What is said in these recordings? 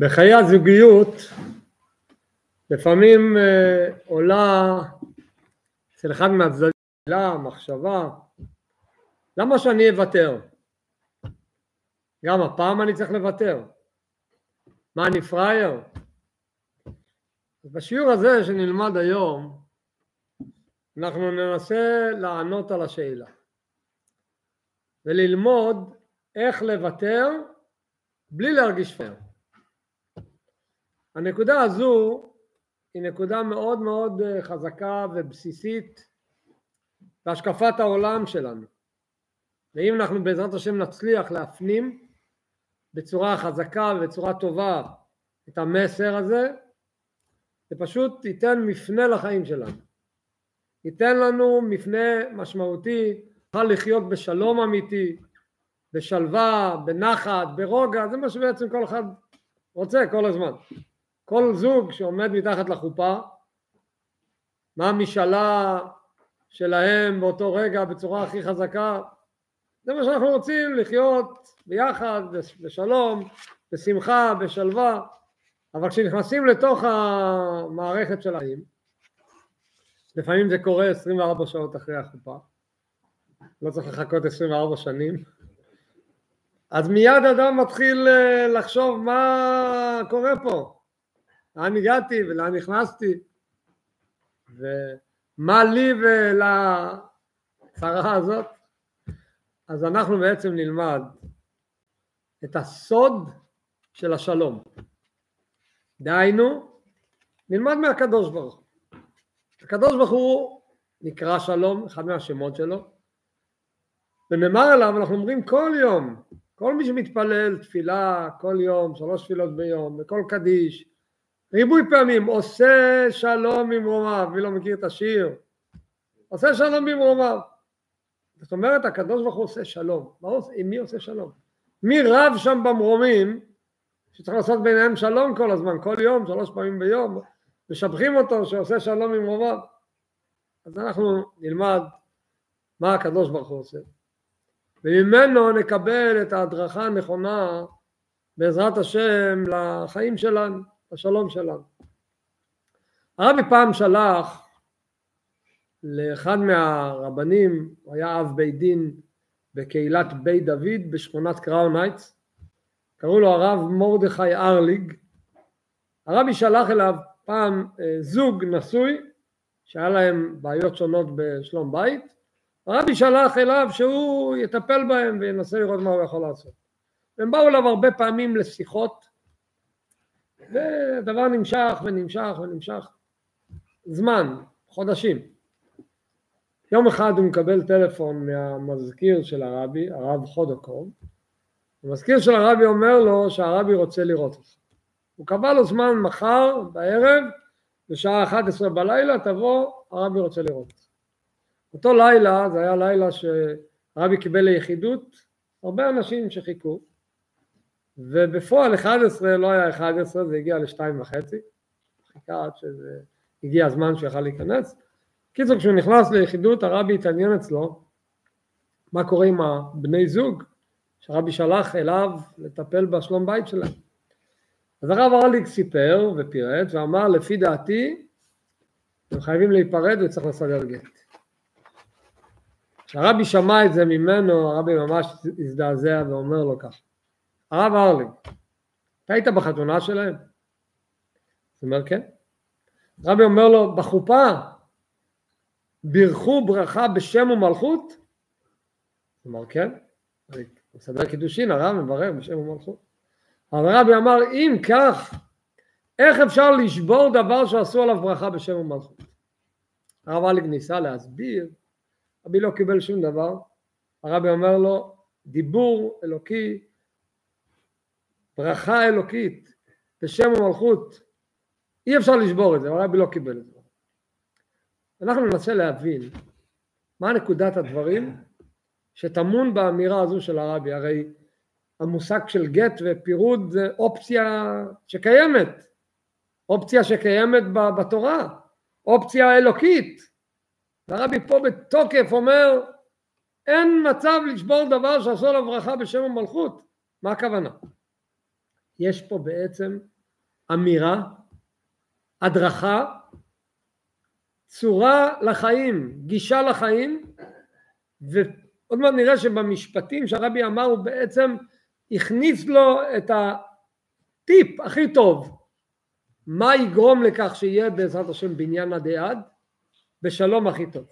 בחיי הזוגיות לפעמים אה, עולה אצל אחד מהצדדים מחשבה למה שאני אוותר? גם הפעם אני צריך לוותר. מה אני פראייר? בשיעור הזה שנלמד היום אנחנו ננסה לענות על השאלה וללמוד איך לוותר בלי להרגיש פייר. הנקודה הזו היא נקודה מאוד מאוד אה, חזקה ובסיסית בהשקפת העולם שלנו. ואם אנחנו בעזרת השם נצליח להפנים בצורה חזקה ובצורה טובה את המסר הזה זה פשוט ייתן מפנה לחיים שלנו. ייתן לנו מפנה משמעותי נוכל לחיות בשלום אמיתי בשלווה, בנחת, ברוגע, זה מה שבעצם כל אחד רוצה כל הזמן כל זוג שעומד מתחת לחופה, מה המשאלה שלהם באותו רגע בצורה הכי חזקה, זה מה שאנחנו רוצים, לחיות ביחד, בשלום, בשמחה, בשלווה, אבל כשנכנסים לתוך המערכת של החיים, לפעמים זה קורה 24 שעות אחרי החופה, לא צריך לחכות 24 שנים, אז מיד אדם מתחיל אה, לחשוב מה קורה פה, לאן הגעתי ולאן נכנסתי ומה לי ולצרה הזאת. אז אנחנו בעצם נלמד את הסוד של השלום. דהיינו נלמד מהקדוש ברוך הוא. הקדוש ברוך הוא נקרא שלום אחד מהשמות שלו ונאמר עליו אנחנו אומרים כל יום כל מי שמתפלל תפילה כל יום שלוש תפילות ביום וכל קדיש ריבוי פעמים עושה שלום ממרומיו, מי לא מכיר את השיר? עושה שלום ממרומיו. זאת אומרת הקדוש ברוך הוא עושה שלום, מה עושה, עם מי עושה שלום? מי רב שם במרומים שצריך לעשות ביניהם שלום כל הזמן, כל יום, שלוש פעמים ביום, משבחים אותו שעושה שלום ממרומיו. אז אנחנו נלמד מה הקדוש ברוך הוא עושה, וממנו נקבל את ההדרכה הנכונה בעזרת השם לחיים שלנו. השלום שלנו. הרבי פעם שלח לאחד מהרבנים, הוא היה אב בית דין בקהילת בית דוד בשכונת קראון הייטס, קראו לו הרב מרדכי ארליג, הרבי שלח אליו פעם אה, זוג נשוי שהיה להם בעיות שונות בשלום בית, הרבי שלח אליו שהוא יטפל בהם וינסה לראות מה הוא יכול לעשות. הם באו אליו הרבה פעמים לשיחות ודבר נמשך ונמשך ונמשך זמן, חודשים. יום אחד הוא מקבל טלפון מהמזכיר של הרבי, הרב חודוקוב, המזכיר של הרבי אומר לו שהרבי רוצה לראות אותך. הוא קבע לו זמן מחר בערב, בשעה 11 בלילה, תבוא, הרבי רוצה לראות אותך. אותו לילה, זה היה לילה שהרבי קיבל ליחידות, הרבה אנשים שחיכו, ובפועל 11 לא היה 11 זה הגיע לשתיים וחצי. חיכה עד שזה הגיע הזמן שהוא יכל להיכנס. קיצור כשהוא נכנס ליחידות הרבי התעניין אצלו מה קורה עם הבני זוג שהרבי שלח אליו לטפל בשלום בית שלהם. אז הרב ארליק סיפר ופירט ואמר לפי דעתי הם חייבים להיפרד וצריך לסדר גט. כשהרבי שמע את זה ממנו הרבי ממש הזדעזע ואומר לו ככה הרב ארלינג, אתה היית בחתונה שלהם? הוא אומר כן. רבי אומר לו בחופה בירכו ברכה בשם ומלכות? הוא אומר כן. הוא מסדר קידושין הרב מברך בשם ומלכות. אבל רבי אמר אם כך איך אפשר לשבור דבר שעשו עליו ברכה בשם ומלכות? הרב אליק ניסה להסביר, רבי לא קיבל שום דבר, הרבי אומר לו דיבור אלוקי ברכה אלוקית בשם המלכות אי אפשר לשבור את זה, הרבי לא קיבל את זה. אנחנו ננסה להבין מה נקודת הדברים שטמון באמירה הזו של הרבי, הרי המושג של גט ופירוד זה אופציה שקיימת, אופציה שקיימת בתורה, אופציה אלוקית. והרבי פה בתוקף אומר אין מצב לשבור דבר שעשו עליו ברכה בשם המלכות, מה הכוונה? יש פה בעצם אמירה, הדרכה, צורה לחיים, גישה לחיים, ועוד מעט נראה שבמשפטים שהרבי אמר הוא בעצם הכניס לו את הטיפ הכי טוב, מה יגרום לכך שיהיה בעזרת השם בניין עדי עד? בשלום הכי טוב.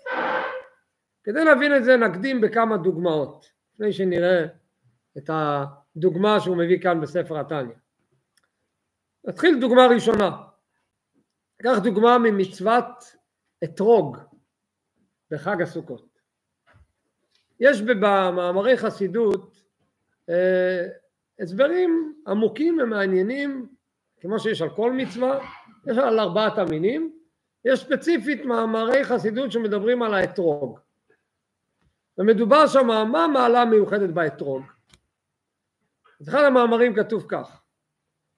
כדי להבין את זה נקדים בכמה דוגמאות, לפני שנראה את הדוגמה שהוא מביא כאן בספר התניא. נתחיל דוגמה ראשונה. קח דוגמה ממצוות אתרוג בחג הסוכות. יש במאמרי חסידות אה, הסברים עמוקים ומעניינים, כמו שיש על כל מצווה, יש על ארבעת המינים, יש ספציפית מאמרי חסידות שמדברים על האתרוג. ומדובר שם מה המעלה המיוחדת באתרוג. אז אחד המאמרים כתוב כך,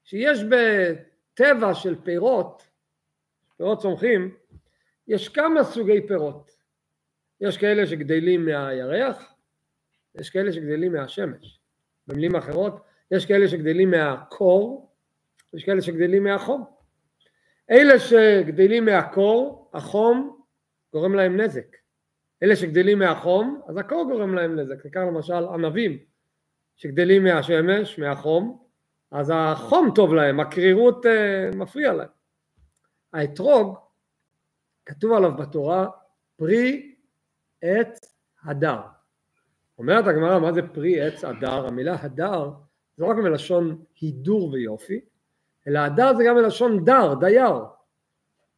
שיש בטבע של פירות, פירות צומחים, יש כמה סוגי פירות. יש כאלה שגדלים מהירח, יש כאלה שגדלים מהשמש. במילים אחרות, יש כאלה שגדלים מהקור, יש כאלה שגדלים מהחום. אלה שגדלים מהקור, החום גורם להם נזק. אלה שגדלים מהחום, אז הקור גורם להם נזק. ניקח למשל ענבים שגדלים מהשמש, מהחום, אז החום טוב להם, הקרירות uh, מפריע להם. האתרוג, כתוב עליו בתורה פרי עץ הדר. אומרת הגמרא מה זה פרי עץ הדר? המילה הדר זה לא רק מלשון הידור ויופי, אלא הדר זה גם מלשון דר, דייר.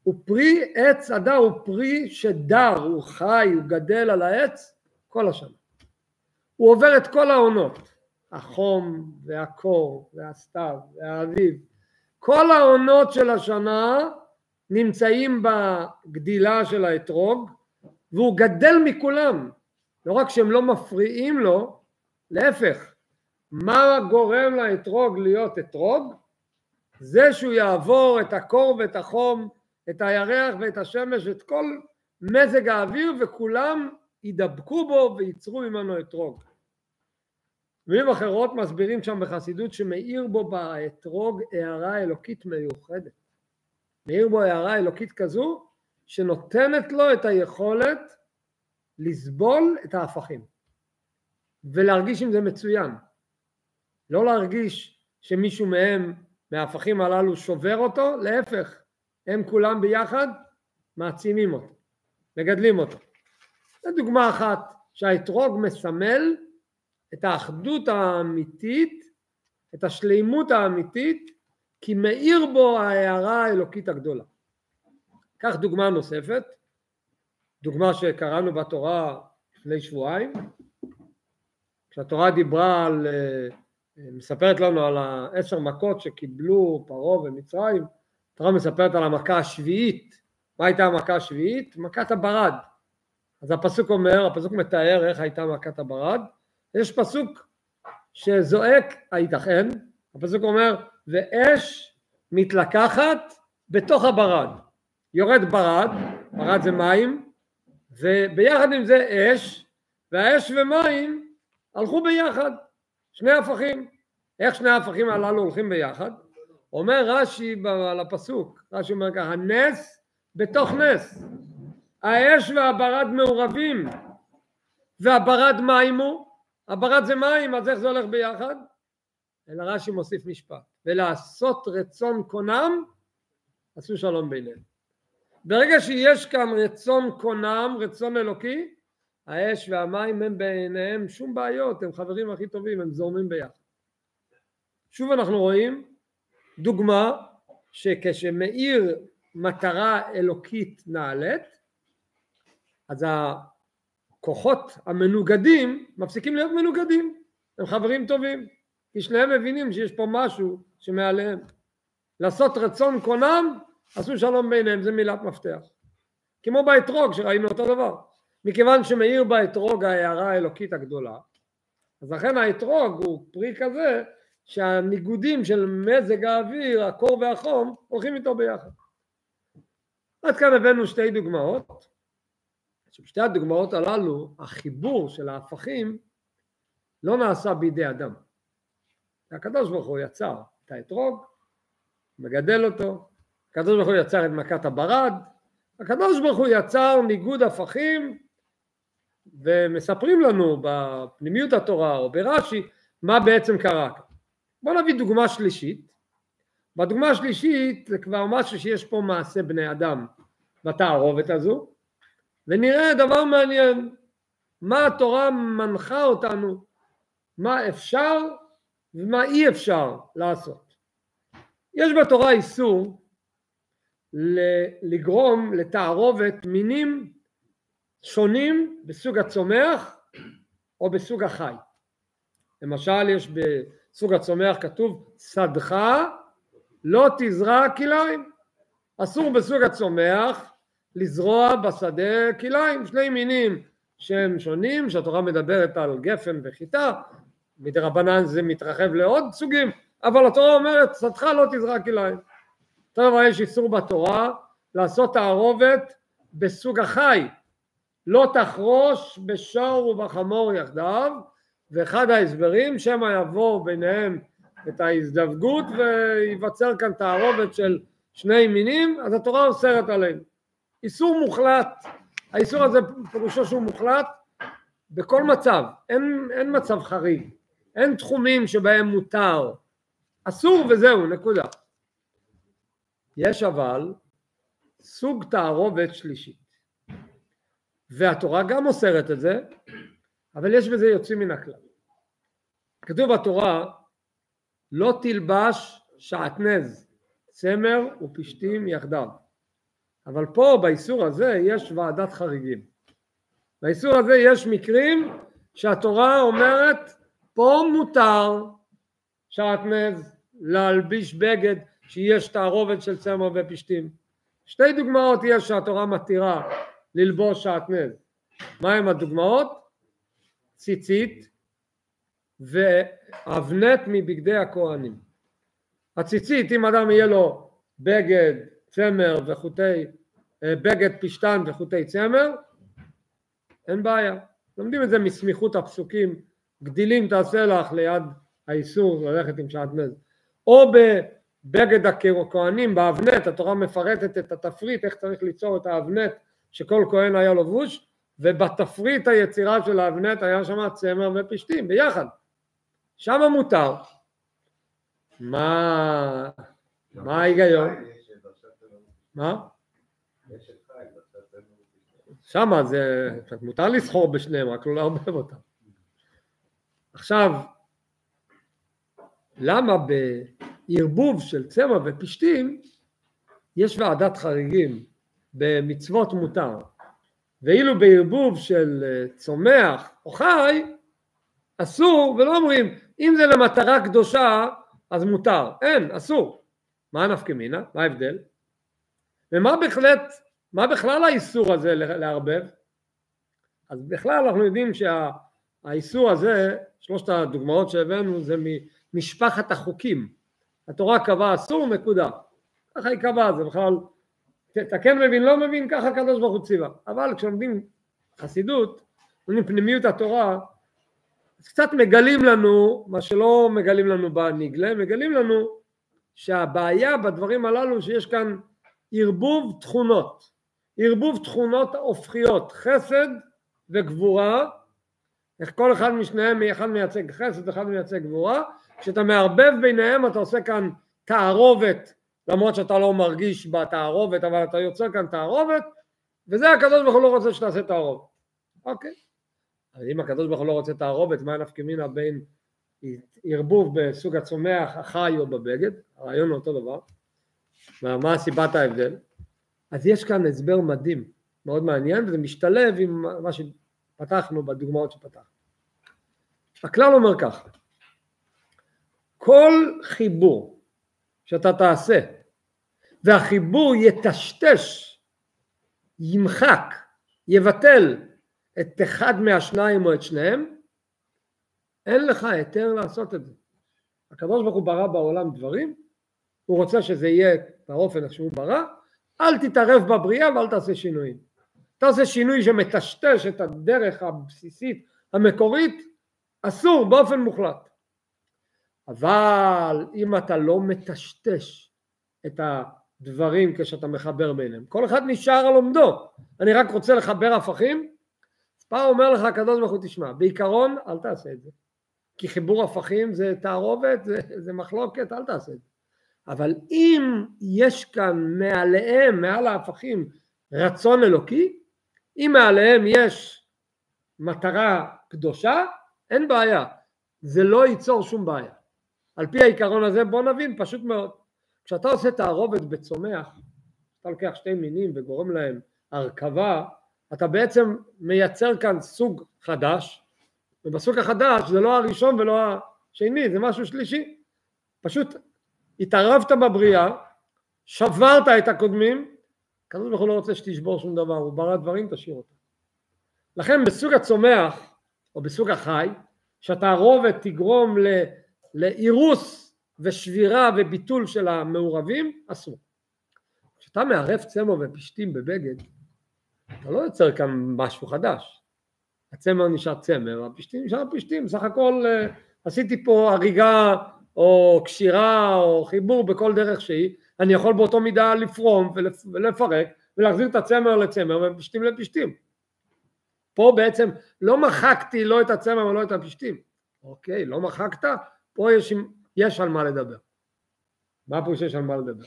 הוא פרי עץ הדר, הוא פרי שדר, הוא חי, הוא גדל על העץ כל השנה. הוא עובר את כל העונות. החום והקור והסתיו והאביב, כל העונות של השנה נמצאים בגדילה של האתרוג והוא גדל מכולם, לא רק שהם לא מפריעים לו, להפך, מה גורם לאתרוג להיות אתרוג? זה שהוא יעבור את הקור ואת החום, את הירח ואת השמש, את כל מזג האוויר וכולם ידבקו בו וייצרו ממנו אתרוג. במילים אחרות מסבירים שם בחסידות שמאיר בו באתרוג הערה אלוקית מיוחדת. מאיר בו הערה אלוקית כזו שנותנת לו את היכולת לסבול את ההפכים ולהרגיש עם זה מצוין. לא להרגיש שמישהו מהם, מההפכים הללו שובר אותו, להפך, הם כולם ביחד מעצימים אותו, מגדלים אותו. זו דוגמה אחת שהאתרוג מסמל את האחדות האמיתית, את השלימות האמיתית, כי מאיר בו ההערה האלוקית הגדולה. קח דוגמה נוספת, דוגמה שקראנו בתורה לפני שבועיים, כשהתורה דיברה על, אה, מספרת לנו על העשר מכות שקיבלו פרעה ומצרים, התורה מספרת על המכה השביעית, מה הייתה המכה השביעית? מכת הברד. אז הפסוק אומר, הפסוק מתאר איך הייתה מכת הברד, יש פסוק שזועק הייתכן, הפסוק אומר ואש מתלקחת בתוך הברד, יורד ברד, ברד זה מים, וביחד עם זה אש, והאש ומים הלכו ביחד, שני הפכים. איך שני ההפכים הללו הולכים ביחד? אומר רש"י על הפסוק, רש"י אומר ככה, נס בתוך נס. האש והברד מעורבים, והברד מים הוא, הברד זה מים, אז איך זה הולך ביחד? אלא רש"י מוסיף משפט, ולעשות רצון קונם, עשו שלום ביניהם. ברגע שיש כאן רצון קונם, רצון אלוקי, האש והמים הם בעיניהם שום בעיות, הם חברים הכי טובים, הם זורמים ביחד. שוב אנחנו רואים דוגמה שכשמאיר מטרה אלוקית נעלית, אז הכוחות המנוגדים מפסיקים להיות מנוגדים, הם חברים טובים, כי שניהם מבינים שיש פה משהו שמעליהם. לעשות רצון קונם, עשו שלום ביניהם, זה מילת מפתח. כמו באתרוג שראינו אותו דבר. מכיוון שמאיר באתרוג ההערה האלוקית הגדולה, אז לכן האתרוג הוא פרי כזה שהניגודים של מזג האוויר, הקור והחום, הולכים איתו ביחד. עד כאן הבאנו שתי דוגמאות. שבשתי הדוגמאות הללו החיבור של ההפכים לא נעשה בידי אדם. הקדוש ברוך הוא יצר את האתרוג מגדל אותו, הקדוש ברוך הוא יצר את מכת הברד, הקדוש ברוך הוא יצר ניגוד הפכים ומספרים לנו בפנימיות התורה או ברש"י מה בעצם קרה. בואו נביא דוגמה שלישית. בדוגמה השלישית זה כבר משהו שיש פה מעשה בני אדם בתערובת הזו ונראה דבר מעניין מה התורה מנחה אותנו מה אפשר ומה אי אפשר לעשות. יש בתורה איסור לגרום לתערובת מינים שונים בסוג הצומח או בסוג החי. למשל יש בסוג הצומח כתוב שדך לא תזרע כליים. אסור בסוג הצומח לזרוע בשדה כליים, שני מינים שהם שונים, שהתורה מדברת על גפן וחיטה, מדרבנן זה מתרחב לעוד סוגים, אבל התורה אומרת שדך לא תזרע כליים. אותו דבר יש איסור בתורה לעשות תערובת בסוג החי, לא תחרוש בשור ובחמור יחדיו, ואחד ההסברים שמא יבוא ביניהם את ההזדווגות וייווצר כאן תערובת של שני מינים, אז התורה אוסרת עליהם. איסור מוחלט, האיסור הזה פירושו שהוא מוחלט בכל מצב, אין, אין מצב חריג, אין תחומים שבהם מותר, אסור וזהו, נקודה. יש אבל סוג תערובת שלישית, והתורה גם אוסרת את זה, אבל יש בזה יוצאים מן הכלל. כתוב בתורה לא תלבש שעטנז, צמר ופשתים יחדיו. אבל פה באיסור הזה יש ועדת חריגים. באיסור הזה יש מקרים שהתורה אומרת פה מותר שעטנז להלביש בגד שיש תערובת של צמר ופשתים. שתי דוגמאות יש שהתורה מתירה ללבוש שעטנז. מהם הדוגמאות? ציצית ואבנט מבגדי הכהנים. הציצית אם אדם יהיה לו בגד צמר וחוטי, אה, בגד פשתן וחוטי צמר, אין בעיה. לומדים את זה מסמיכות הפסוקים, גדילים תעשה לך ליד האיסור ללכת עם שעטנז. או בבגד הכהנים, באבנט, התורה מפרטת את התפריט, איך צריך ליצור את האבנט שכל כהן היה לבוש, ובתפריט היצירה של האבנט היה שם צמר ופשתים ביחד. שם מותר. מה, מה ההיגיון? מה? שמה זה, מותר לסחור בשניהם, רק לא לערבב אותם. עכשיו, למה בערבוב של צמר ופשתים יש ועדת חריגים במצוות מותר, ואילו בערבוב של צומח או חי אסור, ולא אומרים אם זה למטרה קדושה אז מותר, אין, אסור. מה נפקא מינה? מה ההבדל? ומה בהחלט, מה בכלל האיסור הזה לערבב? אז בכלל אנחנו יודעים שהאיסור הזה, שלושת הדוגמאות שהבאנו זה ממשפחת החוקים. התורה קבעה אסור נקודה. ככה היא קבעה, זה בכלל, אתה כן מבין, לא מבין, ככה הקדוש ברוך הוא ציווה. אבל כשלומדים חסידות, לומדים פנימיות התורה, אז קצת מגלים לנו, מה שלא מגלים לנו בנגלה, מגלים לנו שהבעיה בדברים הללו שיש כאן ערבוב תכונות, ערבוב תכונות הופכיות, חסד וגבורה, איך כל אחד משניהם, אחד מייצג חסד, אחד מייצג גבורה, כשאתה מערבב ביניהם אתה עושה כאן תערובת, למרות שאתה לא מרגיש בתערובת, אבל אתה יוצר כאן תערובת, וזה הקדוש ברוך הוא לא רוצה שתעשה תערובת, אוקיי? אז אם הקדוש ברוך הוא לא רוצה תערובת, מה נפקא מינה בין ערבוב בסוג הצומח החי או בבגד, הרעיון הוא אותו דבר, מה סיבת ההבדל? אז יש כאן הסבר מדהים, מאוד מעניין, וזה משתלב עם מה שפתחנו בדוגמאות שפתחנו. הכלל אומר ככה, כל חיבור שאתה תעשה והחיבור יטשטש, ימחק, יבטל את אחד מהשניים או את שניהם, אין לך היתר לעשות את זה. הוא ברא בעולם דברים, הוא רוצה שזה יהיה באופן שהוא ברא, אל תתערב בבריאה ואל תעשה שינויים. תעשה שינוי שמטשטש את הדרך הבסיסית המקורית, אסור באופן מוחלט. אבל אם אתה לא מטשטש את הדברים כשאתה מחבר ביניהם. כל אחד נשאר על עומדו. אני רק רוצה לחבר הפכים, פעם אומר לך הקדוש ברוך הוא תשמע, בעיקרון אל תעשה את זה. כי חיבור הפכים זה תערובת, זה, זה מחלוקת, אל תעשה את זה. אבל אם יש כאן מעליהם, מעל ההפכים, רצון אלוקי, אם מעליהם יש מטרה קדושה, אין בעיה. זה לא ייצור שום בעיה. על פי העיקרון הזה בוא נבין פשוט מאוד. כשאתה עושה תערובת בצומח, אתה לוקח שתי מינים וגורם להם הרכבה, אתה בעצם מייצר כאן סוג חדש, ובסוג החדש זה לא הראשון ולא השני, זה משהו שלישי. פשוט התערבת בבריאה, שברת את הקודמים, הקדוש ברוך הוא לא רוצה שתשבור שום דבר, הוא ברא דברים, תשאיר אותם. לכן בסוג הצומח, או בסוג החי, שהתערובת תגרום לאירוס ושבירה וביטול של המעורבים, אסור. כשאתה מערב צמר ופשתים בבגד, אתה לא יוצר כאן משהו חדש. הצמר נשאר צמר, הפשתים נשאר פשתים, סך הכל אה, עשיתי פה הריגה או קשירה או חיבור בכל דרך שהיא, אני יכול באותו מידה לפרום ולפרק ולהחזיר את הצמר לצמר ופשתים לפשתים. פה בעצם לא מחקתי לא את הצמר ולא את הפשתים. אוקיי, לא מחקת, פה יש, יש על מה לדבר. מה פה שיש על מה לדבר?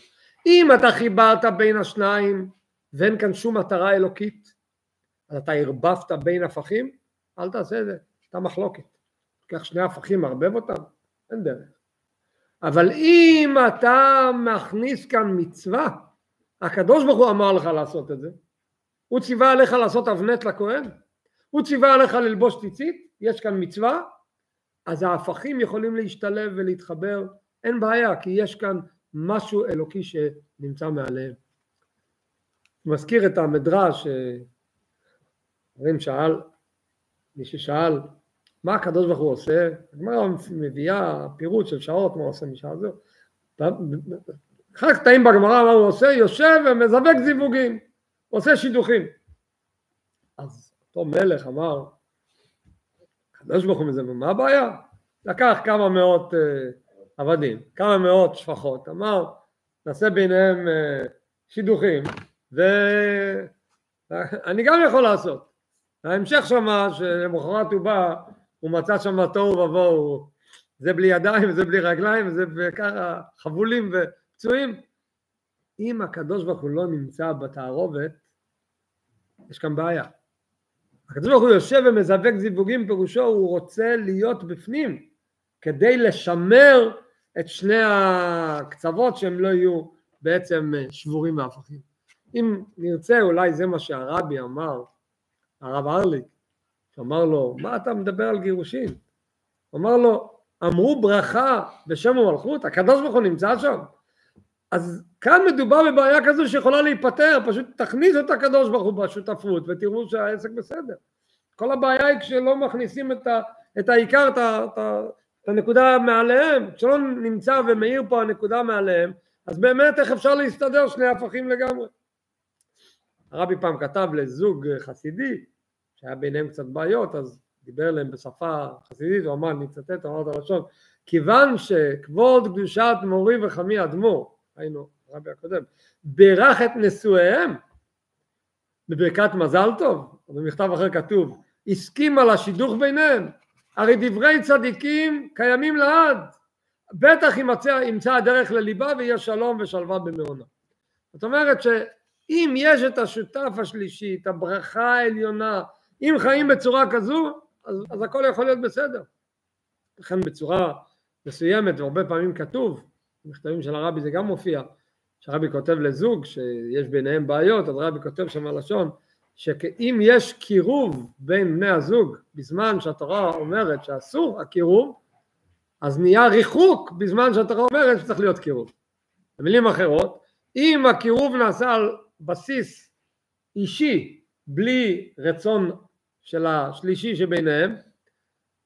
אם אתה חיברת בין השניים ואין כאן שום מטרה אלוקית, אז אתה ערבבת בין הפכים, אל תעשה את זה, אתה מחלוקת. תיקח שני הפכים, מערבב אותם, אין דרך. אבל אם אתה מכניס כאן מצווה, הקדוש ברוך הוא אמר לך לעשות את זה, הוא ציווה עליך לעשות אבנט לכהן, הוא ציווה עליך ללבוש ציצית, יש כאן מצווה, אז ההפכים יכולים להשתלב ולהתחבר, אין בעיה, כי יש כאן משהו אלוקי שנמצא מעליהם. מזכיר את המדרש, אומרים שאל, מי ששאל מה הקדוש ברוך הוא עושה, הגמרא מביאה פירוט של שעות מה הוא עושה משעה זו, אחד הקטעים בגמרא מה הוא עושה, יושב ומזווק זיווגים, עושה שידוכים. אז אותו מלך אמר, הקדוש ברוך הוא מזווק, מה הבעיה? לקח כמה מאות uh, עבדים, כמה מאות שפחות, אמר נעשה ביניהם uh, שידוכים ואני גם יכול לעשות. ההמשך שמה שלמחרת הוא בא הוא מצא שם תוהו ובוהו, זה בלי ידיים וזה בלי רגליים וזה ככה חבולים ופצועים. אם הקדוש ברוך הוא לא נמצא בתערובת, יש כאן בעיה. הקדוש ברוך הוא יושב ומזווק זיווגים, פירושו הוא רוצה להיות בפנים, כדי לשמר את שני הקצוות שהם לא יהיו בעצם שבורים והפכים. אם נרצה, אולי זה מה שהרבי אמר, הרב ארליק, אמר לו, מה אתה מדבר על גירושין? אמר לו, אמרו ברכה בשם המלכות, הקדוש ברוך הוא נמצא שם. אז כאן מדובר בבעיה כזו שיכולה להיפתר, פשוט תכניסו את הקדוש ברוך הוא בשותפות ותראו שהעסק בסדר. כל הבעיה היא כשלא מכניסים את, ה, את העיקר, את, ה, את, ה, את הנקודה מעליהם, כשלא נמצא ומאיר פה הנקודה מעליהם, אז באמת איך אפשר להסתדר שני הפכים לגמרי. הרבי פעם כתב לזוג חסידי, שהיה ביניהם קצת בעיות, אז דיבר אליהם בשפה חסידית, הוא אמר, אני אצטט, אמר את הלשון, כיוון שכבוד קדושת מורי וחמי אדמו"ר, היינו הרבי הקודם, בירך את נשואיהם בברכת מזל טוב, במכתב אחר כתוב, הסכים על השידוך ביניהם, הרי דברי צדיקים קיימים לעד, בטח ימצא, ימצא הדרך לליבה ויהיה שלום ושלווה במעונה. זאת אומרת שאם יש את השותף השלישי, את הברכה העליונה, אם חיים בצורה כזו, אז, אז הכל יכול להיות בסדר. לכן בצורה מסוימת, והרבה פעמים כתוב, במכתבים של הרבי זה גם מופיע, שהרבי כותב לזוג שיש ביניהם בעיות, אז הרבי כותב שם לשון, שאם יש קירוב בין בני הזוג בזמן שהתורה אומרת שאסור הקירוב, אז נהיה ריחוק בזמן שהתורה אומרת שצריך להיות קירוב. במילים אחרות, אם הקירוב נעשה על בסיס אישי בלי רצון של השלישי שביניהם,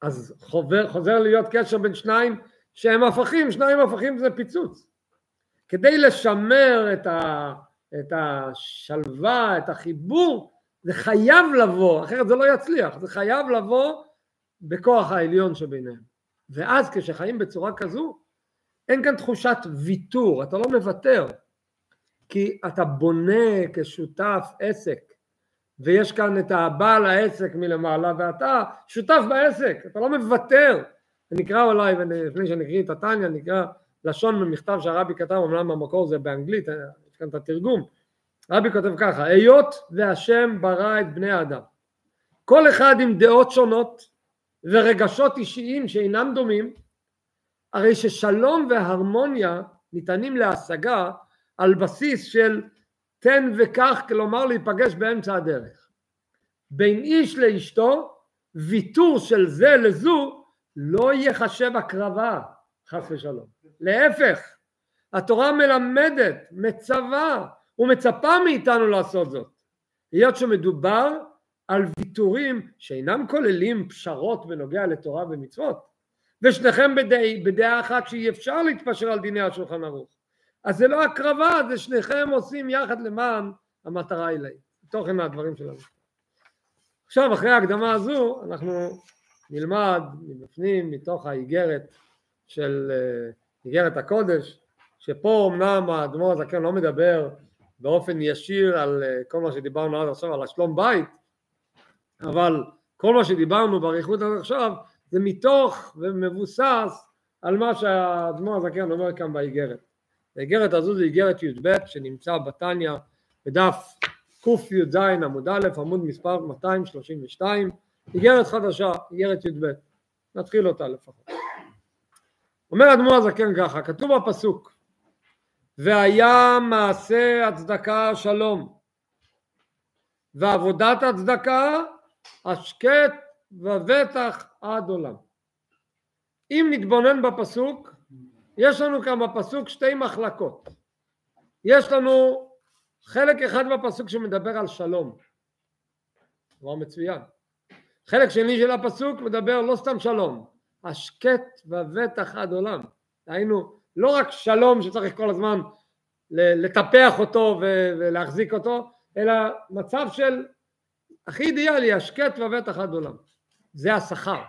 אז חובר, חוזר להיות קשר בין שניים שהם הפכים, שניים הפכים זה פיצוץ. כדי לשמר את, ה, את השלווה, את החיבור, זה חייב לבוא, אחרת זה לא יצליח, זה חייב לבוא בכוח העליון שביניהם. ואז כשחיים בצורה כזו, אין כאן תחושת ויתור, אתה לא מוותר, כי אתה בונה כשותף עסק, ויש כאן את הבעל העסק מלמעלה, ואתה שותף בעסק, אתה לא מוותר. נקרא אולי, לפני שנקריא את התניא, נקרא לשון ממכתב שהרבי כתב, אמנם במקור זה באנגלית, יש כאן את התרגום. רבי כותב ככה, היות והשם ברא את בני האדם, כל אחד עם דעות שונות ורגשות אישיים שאינם דומים, הרי ששלום והרמוניה ניתנים להשגה על בסיס של תן וקח, כלומר להיפגש באמצע הדרך. בין איש לאשתו, ויתור של זה לזו לא ייחשב הקרבה, חס ושלום. להפך, התורה מלמדת, מצווה ומצפה מאיתנו לעשות זאת. היות שמדובר על ויתורים שאינם כוללים פשרות בנוגע לתורה ומצוות, ושניכם בדעה, אחת שאי אפשר להתפשר על דיני השולחן ערוך. אז זה לא הקרבה, זה שניכם עושים יחד למען המטרה העילאית. תוכן מהדברים שלנו. עכשיו אחרי ההקדמה הזו אנחנו נלמד מבפנים מתוך האיגרת של אה, איגרת הקודש שפה אמנם האדמו"ר הזקן לא מדבר באופן ישיר על אה, כל מה שדיברנו עד עכשיו על השלום בית אבל כל מה שדיברנו באריכות עד עכשיו זה מתוך ומבוסס על מה שהאדמו"ר הזקן אומר כאן באיגרת. האיגרת הזו זה איגרת י"ב שנמצא בתניא בדף קי"ז עמוד א' עמוד מספר 232 איגרת חדשה, איגרת י"ב נתחיל אותה לפחות. אומר אדמו"ר הזקן ככה, כתוב בפסוק והיה מעשה הצדקה שלום ועבודת הצדקה השקט ובטח עד עולם. אם נתבונן בפסוק, יש לנו כאן בפסוק שתי מחלקות. יש לנו חלק אחד בפסוק שמדבר על שלום, דבר מצוין. חלק שני של הפסוק מדבר לא סתם שלום, השקט ובטח עד עולם. היינו, לא רק שלום שצריך כל הזמן לטפח אותו ולהחזיק אותו, אלא מצב של הכי אידיאלי, השקט ובטח עד עולם. זה השכר.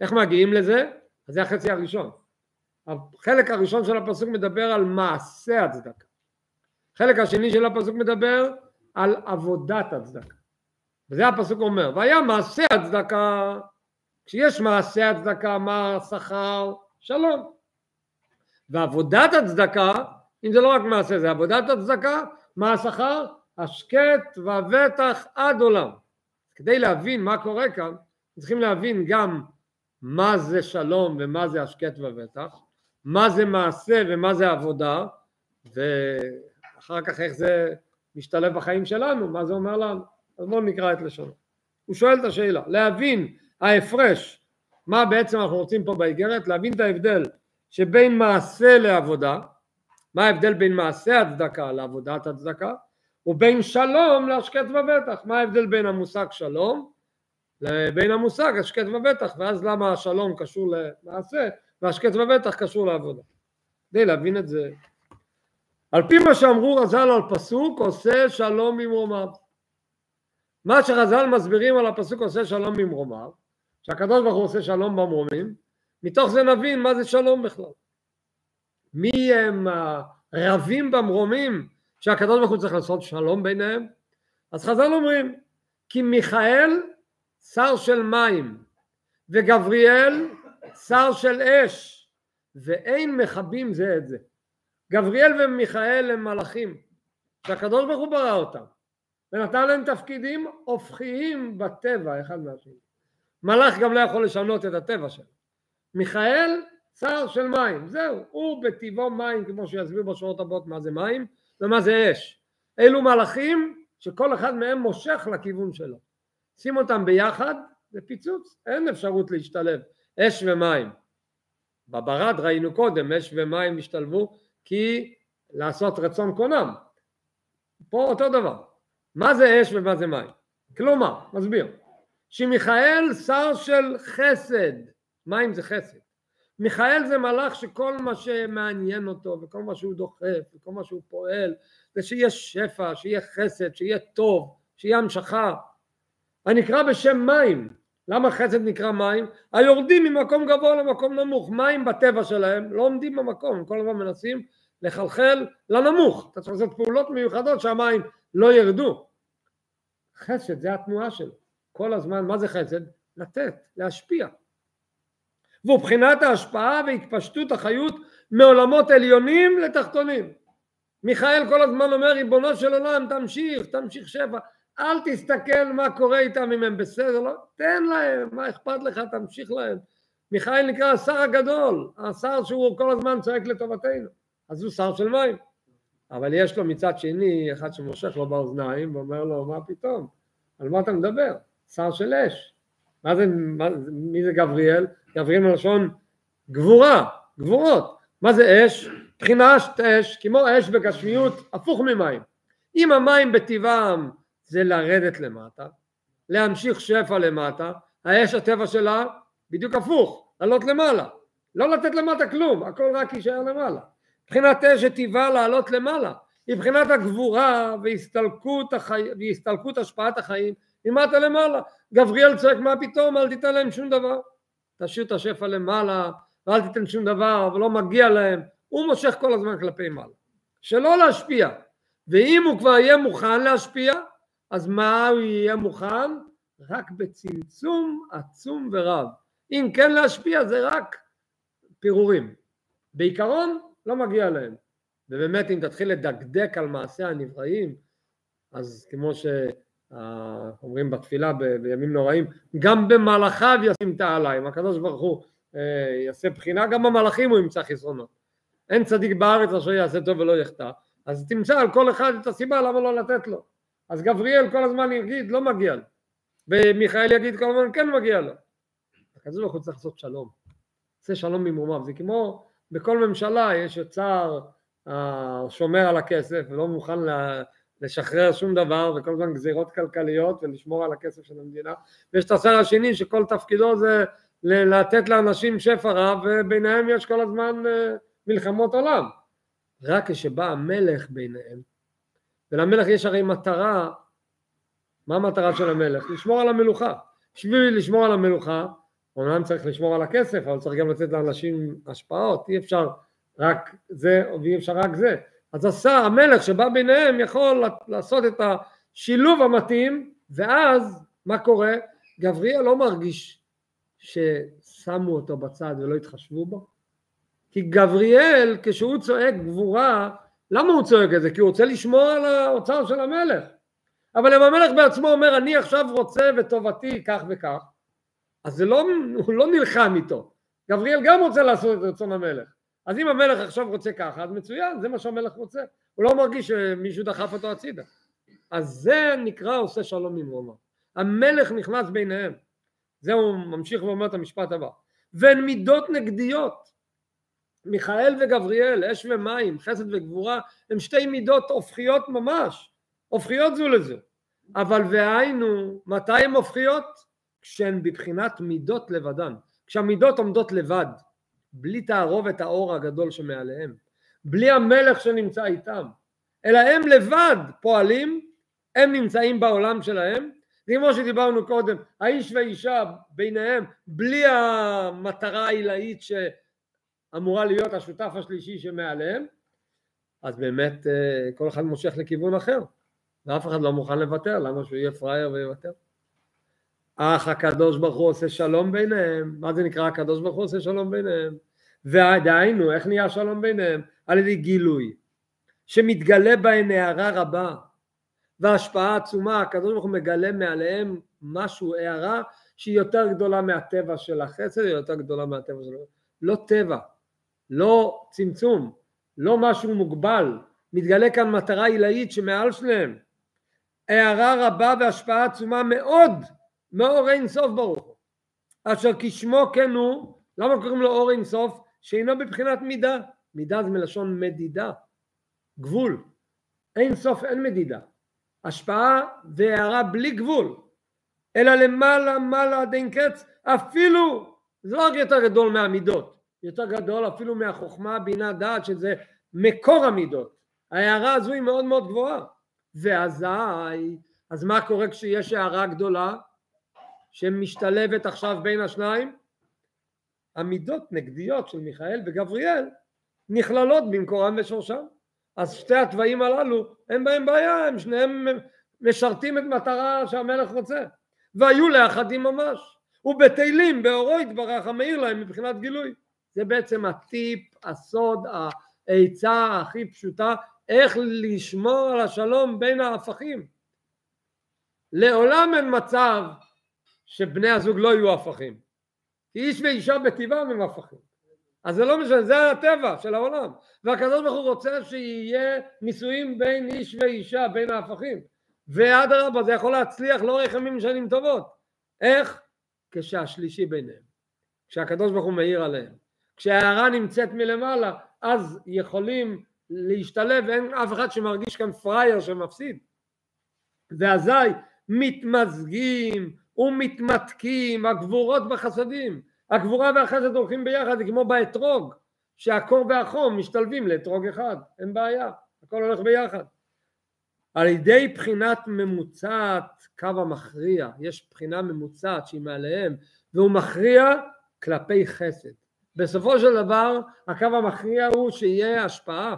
איך מגיעים לזה? אז זה החצי הראשון. החלק הראשון של הפסוק מדבר על מעשה הצדקה. החלק השני של הפסוק מדבר על עבודת הצדקה. וזה הפסוק אומר, והיה מעשה הצדקה, כשיש מעשה הצדקה, מה השכר? שלום. ועבודת הצדקה, אם זה לא רק מעשה, זה עבודת הצדקה, מה השכר? השקט והבטח עד עולם. כדי להבין מה קורה כאן, צריכים להבין גם מה זה שלום ומה זה השקט ובטח, מה זה מעשה ומה זה עבודה, ואחר כך איך זה משתלב בחיים שלנו, מה זה אומר לנו. אז בואו נקרא את לשונו. הוא שואל את השאלה, להבין ההפרש, מה בעצם אנחנו רוצים פה באיגרת, להבין את ההבדל שבין מעשה לעבודה, מה ההבדל בין מעשה הצדקה לעבודת הצדקה, ובין שלום להשקט ובטח, מה ההבדל בין המושג שלום לבין המושג השקט ובטח, ואז למה השלום קשור למעשה והשקט ובטח קשור לעבודה. כדי להבין את זה. על פי מה שאמרו רז"ל על פסוק עושה שלום ממרומיו. מה שרז"ל מסבירים על הפסוק עושה שלום ממרומיו, שהקדוש ברוך הוא עושה שלום במרומים, מתוך זה נבין מה זה שלום בכלל. מי הם הרבים במרומים שהקדוש ברוך הוא צריך לעשות שלום ביניהם? אז חז"ל אומרים כי מיכאל שר של מים וגבריאל שר של אש ואין מכבים זה את זה. גבריאל ומיכאל הם מלאכים שהקדוש ברוך הוא ברא אותם ונתן להם תפקידים הופכיים בטבע אחד מהשני. מלאך גם לא יכול לשנות את הטבע שלו. מיכאל שר של מים, זהו, הוא בטבעו מים כמו שיסביר בשעות הבאות מה זה מים ומה זה אש. אלו מלאכים שכל אחד מהם מושך לכיוון שלו. שים אותם ביחד זה פיצוץ, אין אפשרות להשתלב, אש ומים. בברד ראינו קודם, אש ומים השתלבו כי לעשות רצון קונם. פה אותו דבר. מה זה אש ומה זה מים? כלומר, מסביר, שמיכאל שר של חסד, מים זה חסד. מיכאל זה מלאך שכל מה שמעניין אותו וכל מה שהוא דוחף וכל מה שהוא פועל זה שיהיה שפע, שיהיה חסד, שיהיה טוב, שיהיה המשכה. הנקרא בשם מים. למה חסד נקרא מים? היורדים ממקום גבוה למקום נמוך. מים בטבע שלהם לא עומדים במקום, הם כל הזמן מנסים לחלחל לנמוך, אתה צריך לעשות פעולות מיוחדות שהמים לא ירדו. חסד זה התנועה שלו, כל הזמן, מה זה חסד? לתת, להשפיע. והוא בחינת ההשפעה והתפשטות החיות מעולמות עליונים לתחתונים. מיכאל כל הזמן אומר ריבונו של עולם תמשיך, תמשיך שבע, אל תסתכל מה קורה איתם אם הם בסדר, לא, תן להם, מה אכפת לך, תמשיך להם. מיכאל נקרא השר הגדול, השר שהוא כל הזמן צועק לטובתנו, אז הוא שר של מים. אבל יש לו מצד שני אחד שמושך לו באוזניים ואומר לו מה פתאום, על מה אתה מדבר? שר של אש. מה זה, מה, מי זה גבריאל? גבריאל מלשון גבורה, גבורות. מה זה אש? מבחינה אש, כמו אש בגשמיות, הפוך ממים. אם המים בטבעם זה לרדת למטה, להמשיך שפע למטה, האש הטבע שלה בדיוק הפוך, לעלות למעלה, לא לתת למטה כלום, הכל רק יישאר למעלה. מבחינת אש שטבעה לעלות למעלה, מבחינת הגבורה והסתלקות, החי... והסתלקות השפעת החיים ממטה למעלה. גבריאל צועק מה פתאום אל תיתן להם שום דבר, תשאיר את השפע למעלה ואל תיתן שום דבר אבל לא מגיע להם, הוא מושך כל הזמן כלפי מעלה. שלא להשפיע, ואם הוא כבר יהיה מוכן להשפיע אז מה הוא יהיה מוכן? רק בצמצום עצום ורב. אם כן להשפיע זה רק פירורים. בעיקרון לא מגיע להם. ובאמת אם תתחיל לדקדק על מעשה הנבראים, אז כמו שאומרים בתפילה בימים נוראים, גם במלאכיו ישים את העליים, הקדוש ברוך הוא אה, יעשה בחינה, גם במלאכים הוא ימצא חסרונות. אין צדיק בארץ אשר יעשה טוב ולא יחטא, אז תמצא על כל אחד את הסיבה למה לא לתת לו. אז גבריאל כל הזמן יגיד לא מגיע לו, ומיכאל יגיד כל הזמן כן מגיע לו. הקדוש ברוך הוא צריך לעשות שלום, עושה שלום ממרומיו, זה כמו בכל ממשלה יש את שר השומר על הכסף ולא מוכן לשחרר שום דבר וכל הזמן גזירות כלכליות ולשמור על הכסף של המדינה. ויש את השר השני שכל תפקידו זה לתת לאנשים שפע רב וביניהם יש כל הזמן אה, מלחמות עולם. רק כשבא המלך ביניהם ולמלך יש הרי מטרה מה המטרה של המלך? לשמור על המלוכה בשביל לשמור על המלוכה אומנם צריך לשמור על הכסף אבל צריך גם לתת לאנשים השפעות אי אפשר רק זה ואי אפשר רק זה אז השר המלך שבא ביניהם יכול לעשות את השילוב המתאים ואז מה קורה? גבריאל לא מרגיש ששמו אותו בצד ולא התחשבו בו כי גבריאל כשהוא צועק גבורה למה הוא צועק את זה? כי הוא רוצה לשמור על האוצר של המלך. אבל אם המלך בעצמו אומר אני עכשיו רוצה וטובתי כך וכך אז זה לא, הוא לא נלחם איתו. גבריאל גם רוצה לעשות את רצון המלך. אז אם המלך עכשיו רוצה ככה אז מצוין זה מה שהמלך רוצה. הוא לא מרגיש שמישהו דחף אותו הצידה. אז זה נקרא עושה שלום ממרומה המלך נכנס ביניהם. זה הוא ממשיך ואומר את המשפט הבא. והן מידות נגדיות מיכאל וגבריאל אש ומים חסד וגבורה הם שתי מידות הופכיות ממש הופכיות זו לזו. אבל והיינו מתי הן הופכיות? כשהן בבחינת מידות לבדן. כשהמידות עומדות לבד בלי תערובת האור הגדול שמעליהם, בלי המלך שנמצא איתם, אלא הם לבד פועלים, הם נמצאים בעולם שלהם, כמו שדיברנו קודם, האיש והאישה ביניהם, בלי המטרה העילאית שאמורה להיות השותף השלישי שמעליהם, אז באמת אה, כל אחד מושך לכיוון אחר, ואף אחד לא מוכן לוותר, למה שהוא יהיה פראייר ויוותר? אך הקדוש ברוך הוא עושה שלום ביניהם, מה זה נקרא הקדוש ברוך הוא עושה שלום ביניהם? ודהיינו, איך נהיה שלום ביניהם? על ידי גילוי, שמתגלה בהן הערה רבה והשפעה עצומה, הקדוש ברוך הוא מגלה מעליהם משהו, הערה שהיא יותר גדולה מהטבע של החסד, היא יותר גדולה מהטבע של... לא טבע, לא צמצום, לא משהו מוגבל, מתגלה כאן מטרה עילאית שמעל שניהם. הערה רבה והשפעה עצומה מאוד מאור אין סוף ברוך הוא. אשר כשמו כן הוא, למה קוראים לו אור אין סוף? שאינו בבחינת מידה. מידה זה מלשון מדידה, גבול. אין סוף אין מדידה. השפעה והערה בלי גבול, אלא למעלה מעלה עד אין קץ, אפילו, זה לא רק יותר גדול מהמידות, יותר גדול אפילו מהחוכמה, בינה, דעת, שזה מקור המידות. ההערה הזו היא מאוד מאוד גבוהה. ואזי, אז מה קורה כשיש הערה גדולה? שמשתלבת עכשיו בין השניים, המידות נגדיות של מיכאל וגבריאל נכללות במקורם ושורשם. אז שתי התוואים הללו אין בהם בעיה, הם שניהם משרתים את מטרה שהמלך רוצה. והיו לאחדים ממש. ובתהילים באורו יתברך המאיר להם מבחינת גילוי. זה בעצם הטיפ, הסוד, העצה הכי פשוטה, איך לשמור על השלום בין ההפכים. לעולם אין מצב שבני הזוג לא יהיו הפכים. כי איש ואישה בטבעם הם הפכים. אז זה לא משנה, זה הטבע של העולם. והקדוש ברוך הוא רוצה שיהיה נישואים בין איש ואישה, בין ההפכים. ואדרבה, זה יכול להצליח לאורך ימים שנים טובות. איך? כשהשלישי ביניהם. כשהקדוש ברוך הוא מאיר עליהם. כשההערה נמצאת מלמעלה, אז יכולים להשתלב, ואין אף אחד שמרגיש כאן פראייר שמפסיד. ואזי מתמזגים ומתמתקים הגבורות בחסדים. הגבורה והחסד הולכים ביחד, זה כמו באתרוג, שהקור והחום משתלבים לאתרוג אחד, אין בעיה, הכל הולך ביחד. על ידי בחינת ממוצעת קו המכריע, יש בחינה ממוצעת שהיא מעליהם, והוא מכריע כלפי חסד. בסופו של דבר הקו המכריע הוא שיהיה השפעה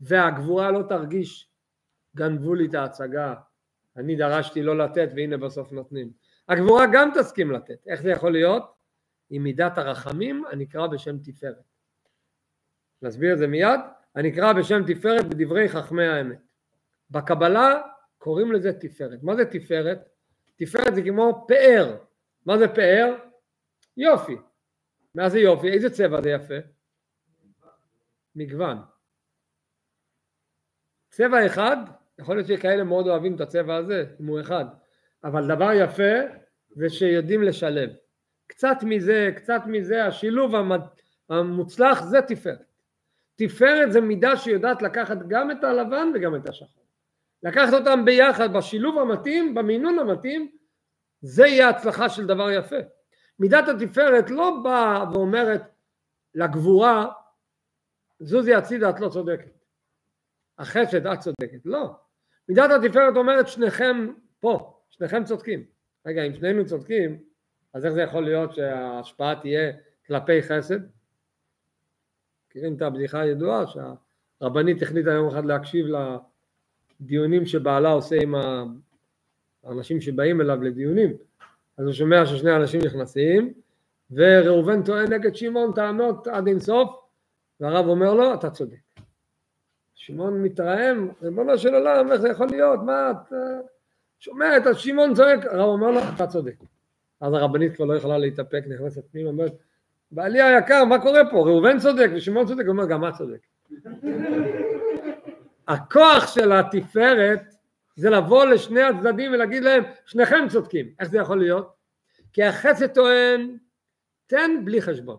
והגבורה לא תרגיש גנבו לי את ההצגה, אני דרשתי לא לתת והנה בסוף נותנים. הגבורה גם תסכים לתת, איך זה יכול להיות? עם מידת הרחמים הנקרא בשם תפארת. נסביר את זה מיד, הנקרא בשם תפארת בדברי חכמי האמת. בקבלה קוראים לזה תפארת. מה זה תפארת? תפארת זה כמו פאר. מה זה פאר? יופי. מה זה יופי? איזה צבע זה יפה? מגוון. צבע אחד, יכול להיות שכאלה מאוד אוהבים את הצבע הזה, אם הוא אחד, אבל דבר יפה זה שיודעים לשלב. קצת מזה, קצת מזה, השילוב המוצלח זה תפארת. תפארת זה מידה שיודעת לקחת גם את הלבן וגם את השחור. לקחת אותם ביחד בשילוב המתאים, במינון המתאים, זה יהיה הצלחה של דבר יפה. מידת התפארת לא באה ואומרת לגבורה, זוזי הצידה את לא צודקת. החסד את צודקת, לא. מידת התפארת אומרת שניכם פה, שניכם צודקים. רגע, אם שנינו צודקים, אז איך זה יכול להיות שההשפעה תהיה כלפי חסד? מכירים את הבדיחה הידועה שהרבנית החליטה יום אחד להקשיב לדיונים שבעלה עושה עם האנשים שבאים אליו לדיונים אז הוא שומע ששני אנשים נכנסים וראובן טוען נגד שמעון טענות עד אינסוף והרב אומר לו אתה צודק. שמעון מתרעם ריבונו של עולם איך זה יכול להיות? מה אתה שומע את השמעון צועק? הרב אומר לו אתה צודק. אז הרבנית כבר לא יכולה להתאפק נכנסת פנימה אומרת בעלי היקר מה קורה פה? ראובן צודק ושמעון צודק? הוא אומר גם את צודק. הכוח של התפארת זה לבוא לשני הצדדים ולהגיד להם שניכם צודקים איך זה יכול להיות? כי החסד טוען תן בלי חשבון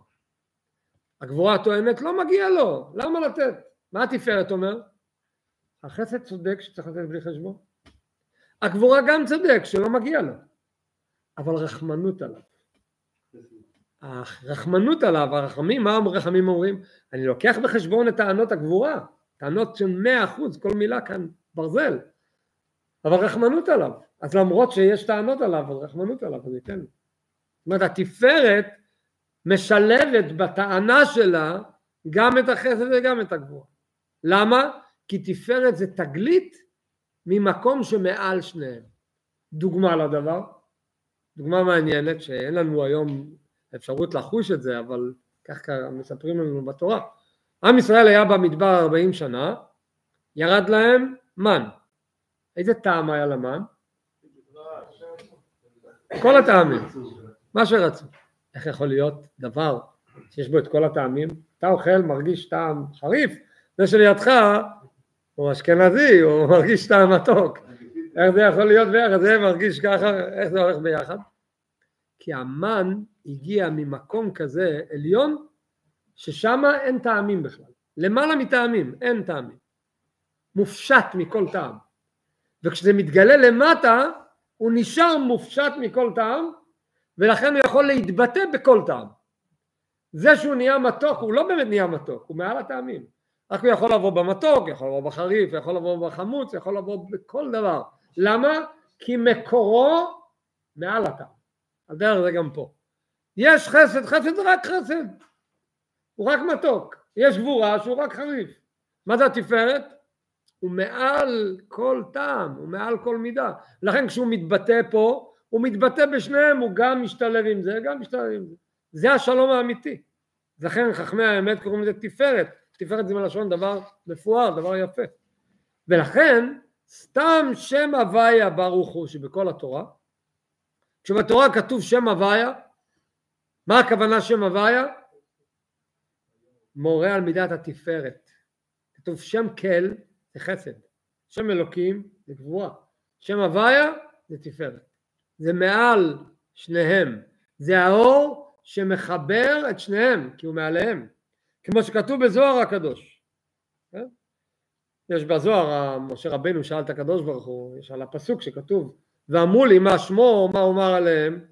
הגבורה טוענת לא מגיע לו למה לתת? מה התפארת אומר? החסד צודק שצריך לתת בלי חשבון הגבורה גם צודק שלא מגיע לו אבל רחמנות עליו הרחמנות עליו, הרחמים, מה הרחמים אומרים? אני לוקח בחשבון את טענות הגבורה, טענות של מאה אחוז, כל מילה כאן ברזל, אבל רחמנות עליו. אז למרות שיש טענות עליו, אז רחמנות עליו, אני אתן. זאת אומרת, התפארת משלבת בטענה שלה גם את החסד וגם את הגבורה. למה? כי תפארת זה תגלית ממקום שמעל שניהם. דוגמה לדבר, דוגמה מעניינת שאין לנו היום אפשרות לחוש את זה, אבל כך מספרים לנו בתורה. עם ישראל היה במדבר 40 שנה, ירד להם מן. איזה טעם היה למן? כל הטעמים, מה שרצו. איך יכול להיות דבר שיש בו את כל הטעמים? אתה אוכל, מרגיש טעם חריף, זה שלידך הוא אשכנזי, הוא מרגיש טעם מתוק. איך זה יכול להיות ביחד? זה מרגיש ככה, איך זה הולך ביחד? כי המן הגיע ממקום כזה עליון ששם אין טעמים בכלל, למעלה מטעמים, אין טעמים, מופשט מכל טעם, וכשזה מתגלה למטה הוא נשאר מופשט מכל טעם ולכן הוא יכול להתבטא בכל טעם. זה שהוא נהיה מתוק הוא לא באמת נהיה מתוק, הוא מעל הטעמים, רק הוא יכול לבוא במתוק, יכול לבוא בחריף, יכול לבוא בחמוץ, יכול לבוא בכל דבר. למה? כי מקורו מעל הטעם. על דרך זה גם פה. יש חסד, חסד זה רק חסד, הוא רק מתוק. יש גבורה שהוא רק חריף. מה זה התפארת? הוא מעל כל טעם, הוא מעל כל מידה. לכן כשהוא מתבטא פה, הוא מתבטא בשניהם, הוא גם משתלב עם זה, גם משתלב עם זה. זה השלום האמיתי. לכן חכמי האמת קוראים לזה תפארת. תפארת זה מלשון דבר מפואר, דבר יפה. ולכן סתם שם הוויה ברוך הוא שבכל התורה, כשבתורה כתוב שם הוויה, מה הכוונה שם הוויה? מורה על מידת התפארת. כתוב שם כל זה חסד, שם אלוקים זה גבורה, שם הוויה זה תפארת. זה מעל שניהם, זה האור שמחבר את שניהם, כי הוא מעליהם, כמו שכתוב בזוהר הקדוש. כן? יש בזוהר, משה רבנו שאל את הקדוש ברוך הוא, יש על הפסוק שכתוב, ואמרו לי מה שמו, מה אומר עליהם,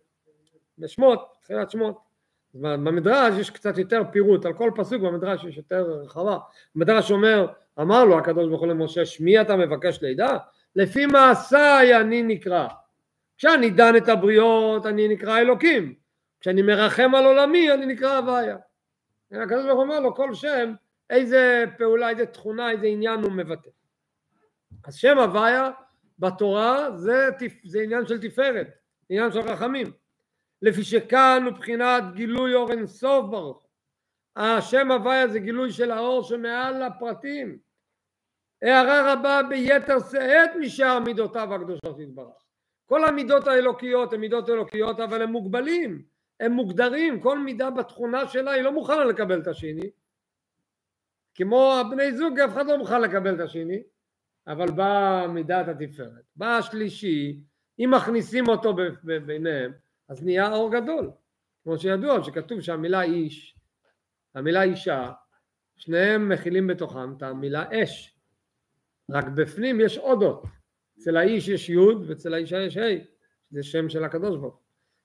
בשמות, תחילת שמות. במדרש יש קצת יותר פירוט, על כל פסוק במדרש יש יותר רחבה. המדרש אומר, אמר לו הקדוש ברוך הוא למשה, שמי אתה מבקש לידה? לפי מעשיי אני נקרא. כשאני דן את הבריות אני נקרא אלוקים, כשאני מרחם על עולמי אני נקרא הוויה. הקדוש ברוך הוא אומר לו כל שם איזה פעולה, איזה תכונה, איזה עניין הוא מבטא. אז שם הוויה בתורה זה, זה עניין של תפארת, עניין של רחמים. לפי שכאן מבחינת גילוי אור אינסוף ברוך השם הוויה זה גילוי של האור שמעל הפרטים. הערה רבה ביתר שאת משאר מידותיו הקדושות יתברך. כל המידות האלוקיות הן מידות אלוקיות אבל הן מוגבלים הם מוגדרים. כל מידה בתכונה שלה היא לא מוכנה לקבל את השני. כמו הבני זוג אף אחד לא מוכן לקבל את השני אבל באה מידת התפארת. בא השלישי אם מכניסים אותו ביניהם אז נהיה אור גדול. כמו שידוע שכתוב שהמילה איש, המילה אישה, שניהם מכילים בתוכם את המילה אש. רק בפנים יש עוד אות. אצל האיש יש י' ואצל האישה יש ה', זה שם של הקדוש ברוך הוא.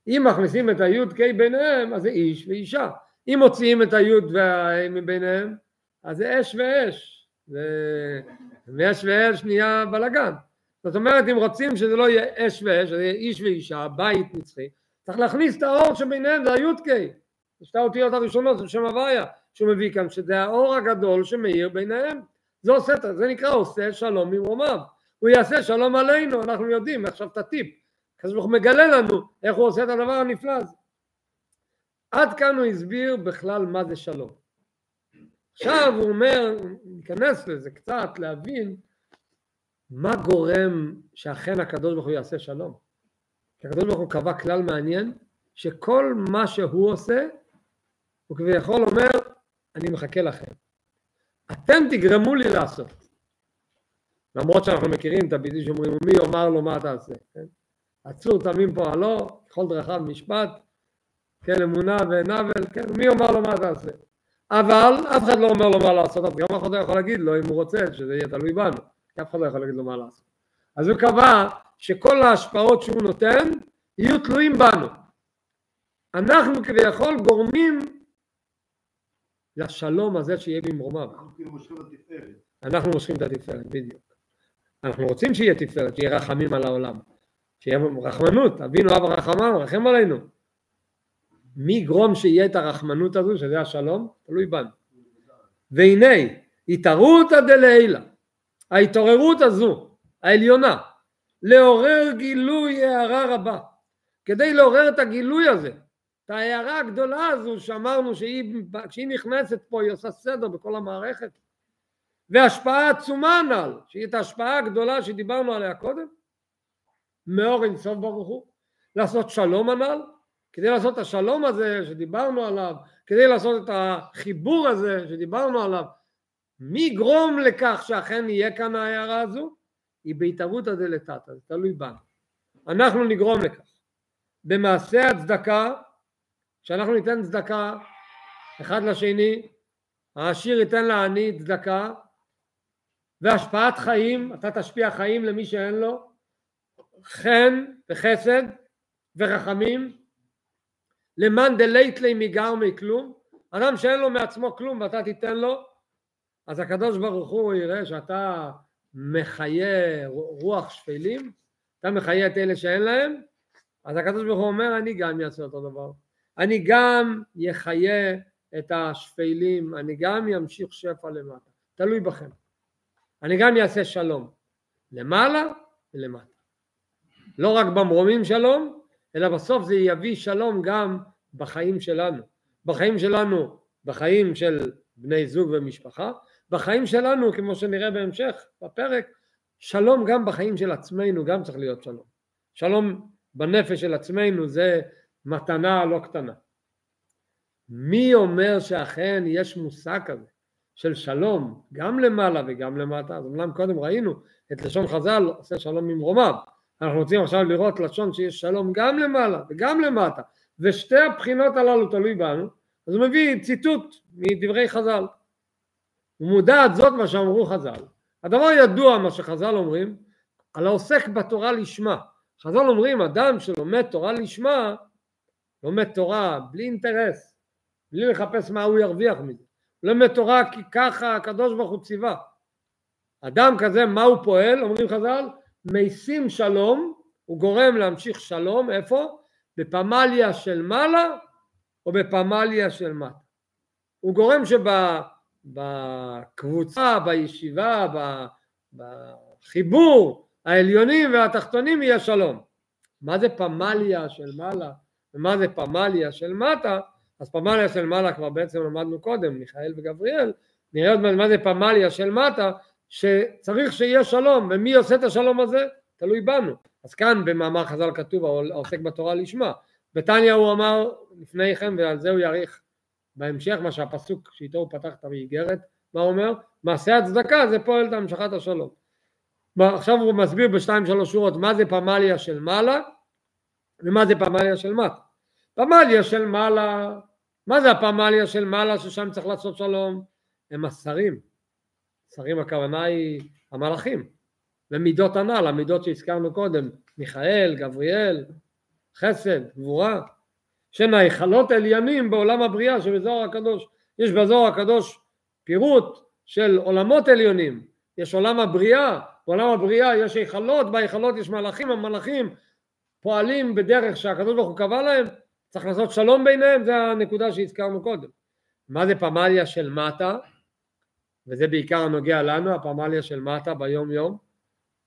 אם מכניסים את הי' ק' ביניהם, אז זה איש ואישה. אם מוציאים את הי' והה' מביניהם, אז זה אש ואש. ואש ואש נהיה בלאגן. זאת אומרת, אם רוצים שזה לא יהיה אש ואש, זה יהיה איש ואישה, בית נצחי, צריך להכניס את האור שביניהם, זה הי"ק, זה שתי האותיות הראשונות, זה שם הוויה, שהוא מביא כאן, שזה האור הגדול שמאיר ביניהם. זה עושה, זה נקרא עושה שלום ממרומיו. הוא יעשה שלום עלינו, אנחנו יודעים, עכשיו את הטיפ. הקדוש ברוך הוא מגלה לנו איך הוא עושה את הדבר הנפלא הזה. עד כאן הוא הסביר בכלל מה זה שלום. עכשיו הוא אומר, ניכנס לזה קצת, להבין מה גורם שאכן הקדוש ברוך הוא יעשה שלום. כי הקדוש ברוך הוא קבע כלל מעניין, שכל מה שהוא עושה, הוא כביכול אומר, אני מחכה לכם. אתם תגרמו לי לעשות. למרות שאנחנו מכירים את הביטוי שאומרים, מי יאמר לו מה תעשה, כן? עצור תמים פועלו, ככל דרכיו משפט, כן, אמונה עוול, כן, מי יאמר לו מה תעשה. אבל אף אחד לא אומר לו מה לעשות, אז גם אף אחד לא יכול להגיד לו אם הוא רוצה שזה יהיה תלוי בנו, כי אף אחד לא יכול להגיד לו מה לעשות. אז הוא קבע שכל ההשפעות שהוא נותן יהיו תלויים בנו. אנחנו כביכול גורמים לשלום הזה שיהיה במרומיו. אנחנו מושכים את התפארת, בדיוק. אנחנו רוצים שיהיה תפארת, שיהיה רחמים על העולם. שיהיה רחמנות, אבינו אב הרחמן, רחם עלינו. מי יגרום שיהיה את הרחמנות הזו, שזה השלום? תלוי בנו. והנה, התערותא דלעילא, ההתעוררות הזו, העליונה, לעורר גילוי הערה רבה. כדי לעורר את הגילוי הזה, את ההערה הגדולה הזו שאמרנו שהיא, כשהיא נכנסת פה היא עושה סדר בכל המערכת, והשפעה עצומה הנ"ל, שהיא את ההשפעה הגדולה שדיברנו עליה קודם, מאור אינסוף ברוך הוא, לעשות שלום הנ"ל, כדי לעשות את השלום הזה שדיברנו עליו, כדי לעשות את החיבור הזה שדיברנו עליו, מי יגרום לכך שאכן יהיה כאן ההערה הזו? היא בהתערותא דלתתא, זה תלוי בנו. אנחנו נגרום לכך. במעשה הצדקה, שאנחנו ניתן צדקה אחד לשני, העשיר ייתן לעני צדקה, והשפעת חיים, אתה תשפיע חיים למי שאין לו, חן וחסד ורחמים, למאן דלית ליה מגרמיה כלום, אדם שאין לו מעצמו כלום ואתה תיתן לו, אז הקדוש ברוך הוא יראה שאתה מחיה רוח שפלים, אתה מחיה את אלה שאין להם, אז הקדוש ברוך הוא אומר אני גם אעשה אותו דבר, אני גם יחיה את השפלים, אני גם אמשיך שפע למטה, תלוי בכם. אני גם אעשה שלום, למעלה ולמטה. לא רק במרומים שלום, אלא בסוף זה יביא שלום גם בחיים שלנו. בחיים שלנו, בחיים של בני זוג ומשפחה, בחיים שלנו, כמו שנראה בהמשך בפרק, שלום גם בחיים של עצמנו, גם צריך להיות שלום. שלום בנפש של עצמנו זה מתנה לא קטנה. מי אומר שאכן יש מושג כזה של שלום גם למעלה וגם למטה? אז אמנם קודם ראינו את לשון חז"ל עושה שלום ממרומיו, אנחנו רוצים עכשיו לראות לשון שיש שלום גם למעלה וגם למטה ושתי הבחינות הללו תלוי בנו אז הוא מביא ציטוט מדברי חז"ל ומודעת זאת מה שאמרו חז"ל. הדבר ידוע מה שחז"ל אומרים על העוסק בתורה לשמה. חז"ל אומרים אדם שלומד תורה לשמה לומד תורה בלי אינטרס בלי לחפש מה הוא ירוויח מזה. לומד תורה כי ככה הקדוש ברוך הוא ציווה. אדם כזה מה הוא פועל? אומרים חז"ל משים שלום הוא גורם להמשיך שלום איפה? בפמליה של מעלה או בפמליה של מטה. הוא גורם שבקבוצה, בישיבה, בחיבור העליונים והתחתונים יהיה שלום. מה זה פמליה של מעלה ומה זה פמליה של מטה? אז פמליה של מעלה כבר בעצם למדנו קודם, מיכאל וגבריאל, נראה עוד מעט מה זה פמליה של מטה, שצריך שיהיה שלום, ומי עושה את השלום הזה? תלוי בנו. אז כאן במאמר חז"ל כתוב העוסק בתורה לשמה. בתניא הוא אמר לפני כן, ועל זה הוא יאריך בהמשך, מה שהפסוק שאיתו הוא פתח את האיגרת, מה הוא אומר? מעשה הצדקה זה פועל את המשכת השלום. עכשיו הוא מסביר בשתיים שלוש שורות מה זה פמליה של מעלה ומה זה פמליה של מטה. פמליה של מעלה, מה זה הפמליה של מעלה ששם צריך לעשות שלום? הם השרים. שרים הכוונה היא המלאכים. ומידות הנ"ל, המידות שהזכרנו קודם, מיכאל, גבריאל, חסד, גבורה, שהן ההיכלות עליינים בעולם הבריאה שבזוהר הקדוש. יש בזוהר הקדוש פירוט של עולמות עליונים, יש עולם הבריאה, בעולם הבריאה יש היכלות, בהיכלות יש מלאכים, המלאכים פועלים בדרך שהקדוש ברוך הוא קבע להם, צריך לעשות שלום ביניהם, זה הנקודה שהזכרנו קודם. מה זה פמליה של מטה? וזה בעיקר הנוגע לנו, הפמליה של מטה ביום יום.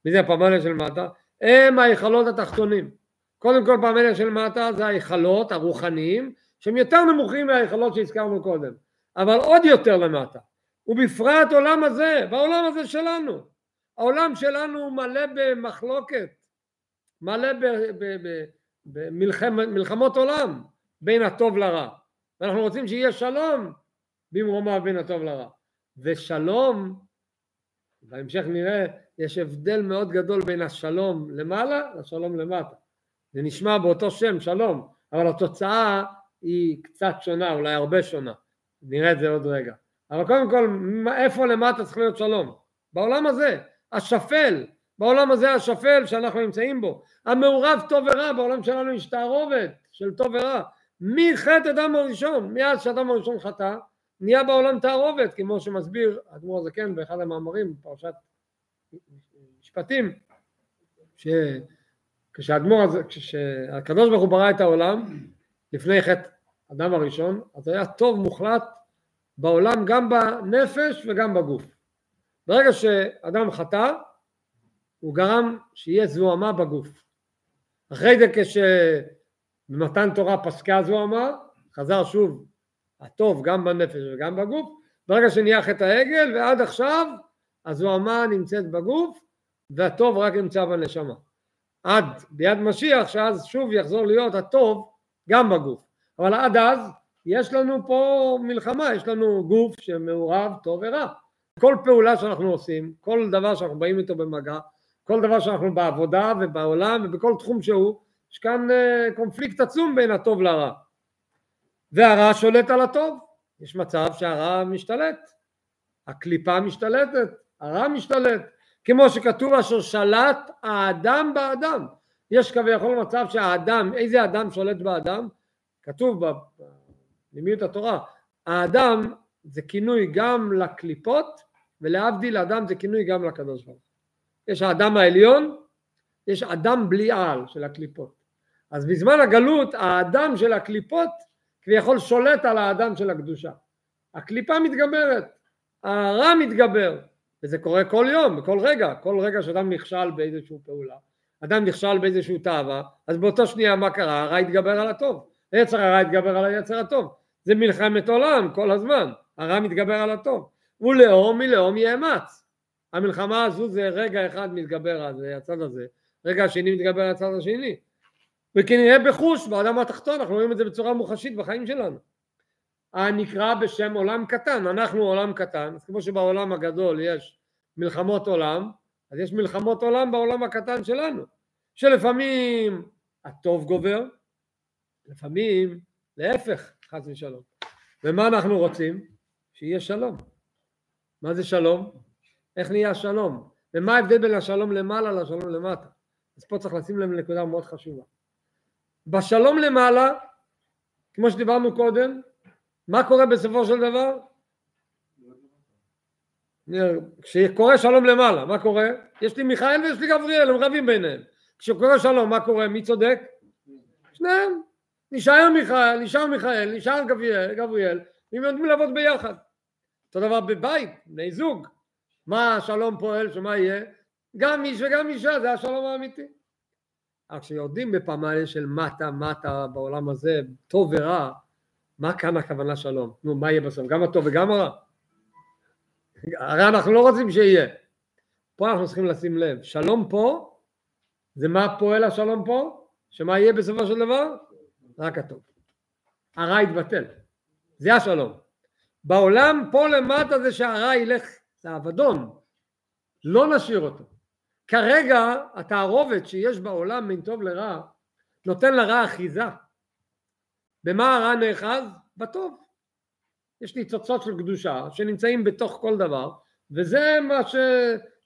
מי זה הפמליה של מטה? הם ההיכלות התחתונים. קודם כל פמליה של מטה זה ההיכלות הרוחניים שהם יותר נמוכים מההיכלות שהזכרנו קודם, אבל עוד יותר למטה. ובפרט עולם הזה, בעולם הזה שלנו. העולם שלנו מלא במחלוקת, מלא במלחמות עולם בין הטוב לרע. ואנחנו רוצים שיהיה שלום במרומה בין הטוב לרע. ושלום, בהמשך נראה, יש הבדל מאוד גדול בין השלום למעלה לשלום למטה. זה נשמע באותו שם, שלום, אבל התוצאה היא קצת שונה, אולי הרבה שונה. נראה את זה עוד רגע. אבל קודם כל, איפה למטה צריך להיות שלום? בעולם הזה, השפל, בעולם הזה השפל שאנחנו נמצאים בו, המעורב טוב ורע, בעולם שלנו יש תערובת של טוב ורע. מחטא אדם הראשון, מאז שאדם הראשון חטא, נהיה בעולם תערובת, כמו שמסביר אדמו"ר הזקן באחד המאמרים בפרשת משפטים, שכשהאדמו"ר הזה, כשהקדוש ברוך הוא ברא את העולם, לפני חטא אדם הראשון, אז היה טוב מוחלט בעולם גם בנפש וגם בגוף. ברגע שאדם חטא, הוא גרם שיהיה זוהמה בגוף. אחרי זה כשבמתן תורה פסקה זוהמה, חזר שוב הטוב גם בנפש וגם בגוף, ברגע שנהיה חטא העגל ועד עכשיו הזוהמה נמצאת בגוף והטוב רק נמצא בנשמה. עד ביד משיח שאז שוב יחזור להיות הטוב גם בגוף. אבל עד אז יש לנו פה מלחמה, יש לנו גוף שמעורב טוב ורע. כל פעולה שאנחנו עושים, כל דבר שאנחנו באים איתו במגע, כל דבר שאנחנו בעבודה ובעולם ובכל תחום שהוא, יש כאן אה, קונפליקט עצום בין הטוב לרע. והרע שולט על הטוב, יש מצב שהרע משתלט, הקליפה משתלטת, הרע משתלט, כמו שכתוב אשר שלט האדם באדם, יש כביכול מצב שהאדם, איזה אדם שולט באדם? כתוב בפנימיות התורה, האדם זה כינוי גם לקליפות ולהבדיל האדם זה כינוי גם לקדוש ברוך יש האדם העליון, יש אדם בלי על של הקליפות. אז בזמן הגלות האדם של הקליפות כביכול שולט על האדם של הקדושה. הקליפה מתגברת, הרע מתגבר, וזה קורה כל יום, בכל רגע, כל רגע שאדם נכשל באיזושהי פעולה, אדם נכשל באיזושהי תאווה, אז באותו שנייה מה קרה? הרע התגבר על הטוב, היצר הרע התגבר על היצר הטוב, זה מלחמת עולם כל הזמן, הרע מתגבר על הטוב, ולאום מלאום יאמץ, המלחמה הזו זה רגע אחד מתגבר על הצד הזה, רגע השני מתגבר על הצד השני, וכנראה בחוש באדם התחתון, אנחנו רואים את זה בצורה מוחשית בחיים שלנו. הנקרא בשם עולם קטן, אנחנו עולם קטן, אז כמו שבעולם הגדול יש מלחמות עולם, אז יש מלחמות עולם בעולם הקטן שלנו, שלפעמים הטוב גובר, לפעמים להפך, חס ושלום. ומה אנחנו רוצים? שיהיה שלום. מה זה שלום? איך נהיה השלום? ומה ההבדל בין השלום למעלה לשלום למטה? אז פה צריך לשים לב לנקודה מאוד חשובה. בשלום למעלה, כמו שדיברנו קודם, מה קורה בסופו של דבר? כשקורה שלום למעלה, מה קורה? יש לי מיכאל ויש לי גבריאל, הם רבים ביניהם. כשקורה שלום, מה קורה? מי צודק? שניהם. נשאר מיכאל, נשאר מיכאל, נשאר גבריאל, גבריאל, והם יודעים לעבוד ביחד. אותו דבר בבית, בני זוג. מה השלום פועל, שמה יהיה? גם איש וגם אישה, זה השלום האמיתי. אבל כשיורדים בפמליה של מטה מטה בעולם הזה, טוב ורע, מה כאן הכוונה שלום? נו, מה יהיה בסוף? גם הטוב וגם הרע? הרי אנחנו לא רוצים שיהיה. פה אנחנו צריכים לשים לב, שלום פה, זה מה פועל השלום פה? שמה יהיה בסופו של דבר? רק הטוב. הרע יתבטל, זה השלום. בעולם פה למטה זה שהרע ילך, זה האבדון, לא נשאיר אותו. כרגע התערובת שיש בעולם בין טוב לרע נותן לרע אחיזה. במה הרע נאחז? בטוב. יש ניצוצות של קדושה שנמצאים בתוך כל דבר וזה מה ש...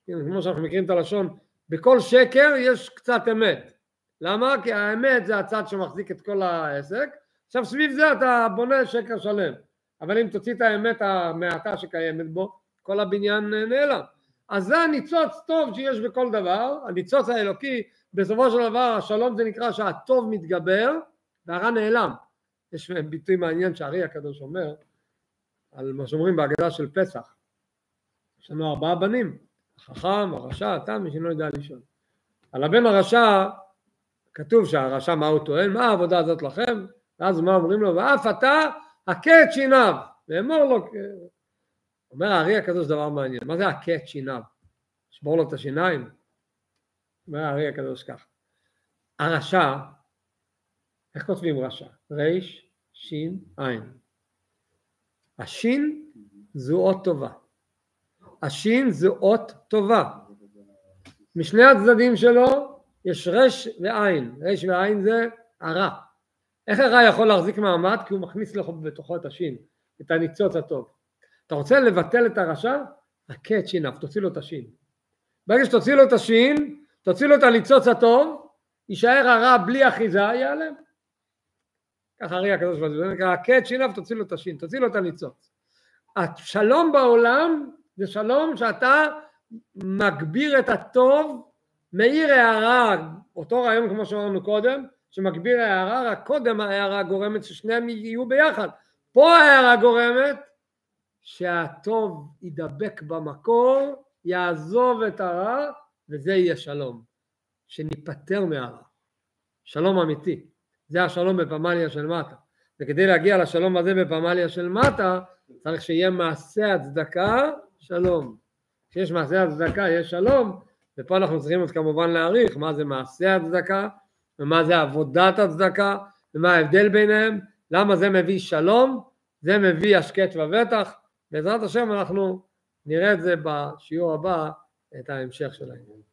כמו שאנחנו מכירים את הלשון בכל שקר יש קצת אמת. למה? כי האמת זה הצד שמחזיק את כל העסק עכשיו סביב זה אתה בונה שקר שלם אבל אם תוציא את האמת המעטה שקיימת בו כל הבניין נעלם אז זה הניצוץ טוב שיש בכל דבר, הניצוץ האלוקי, בסופו של דבר השלום זה נקרא שהטוב מתגבר והרע נעלם. יש ביטוי מעניין שהארי הקדוש אומר על מה שאומרים בהגדה של פסח. יש לנו ארבעה בנים, החכם, הרשע, התם, מי שלא יודע לשאול. על הבן הרשע כתוב שהרשע מה הוא טוען, מה העבודה הזאת לכם? ואז מה אומרים לו, ואף אתה הכה את שיניו, ואמור לו אומר הארי הקדוש דבר מעניין, מה זה הכה את שיניו? לשבור לו את השיניים? אומר הארי הקדוש כך, הרשע, איך כותבים רשע? ריש, שין, עין. השין זו אות טובה. השין זו אות טובה. משני הצדדים שלו יש רש ועין. רש ועין זה הרע. איך הרע יכול להחזיק מעמד? כי הוא מכניס לך בתוכו את השין, את הניצוץ הטוב. אתה רוצה לבטל את הרשע? הכה את שיניו, תוציא לו את השין. ברגע שתוציא לו את השין, תוציא לו את הניצוץ הטוב, יישאר הרע בלי אחיזה, ייעלם. ככה הרי הקדוש ברוך הוא, הכה את שיניו, תוציא לו את השין, תוציא לו את הניצוץ. השלום בעולם זה שלום שאתה מגביר את הטוב, מאיר הערה, אותו רעיון כמו שאמרנו קודם, שמגביר הערה, רק קודם ההערה גורמת ששניהם יהיו ביחד. פה ההערה גורמת שהטוב ידבק במקור, יעזוב את הרע, וזה יהיה שלום. שניפטר מהרע. שלום אמיתי. זה השלום בפמליה של מטה. וכדי להגיע לשלום הזה בפמליה של מטה, צריך שיהיה מעשה הצדקה, שלום. כשיש מעשה הצדקה יש שלום, ופה אנחנו צריכים עוד כמובן להעריך מה זה מעשה הצדקה, ומה זה עבודת הצדקה, ומה ההבדל ביניהם, למה זה מביא שלום, זה מביא השקט ובטח, בעזרת השם אנחנו נראה את זה בשיעור הבא, את ההמשך של העניין.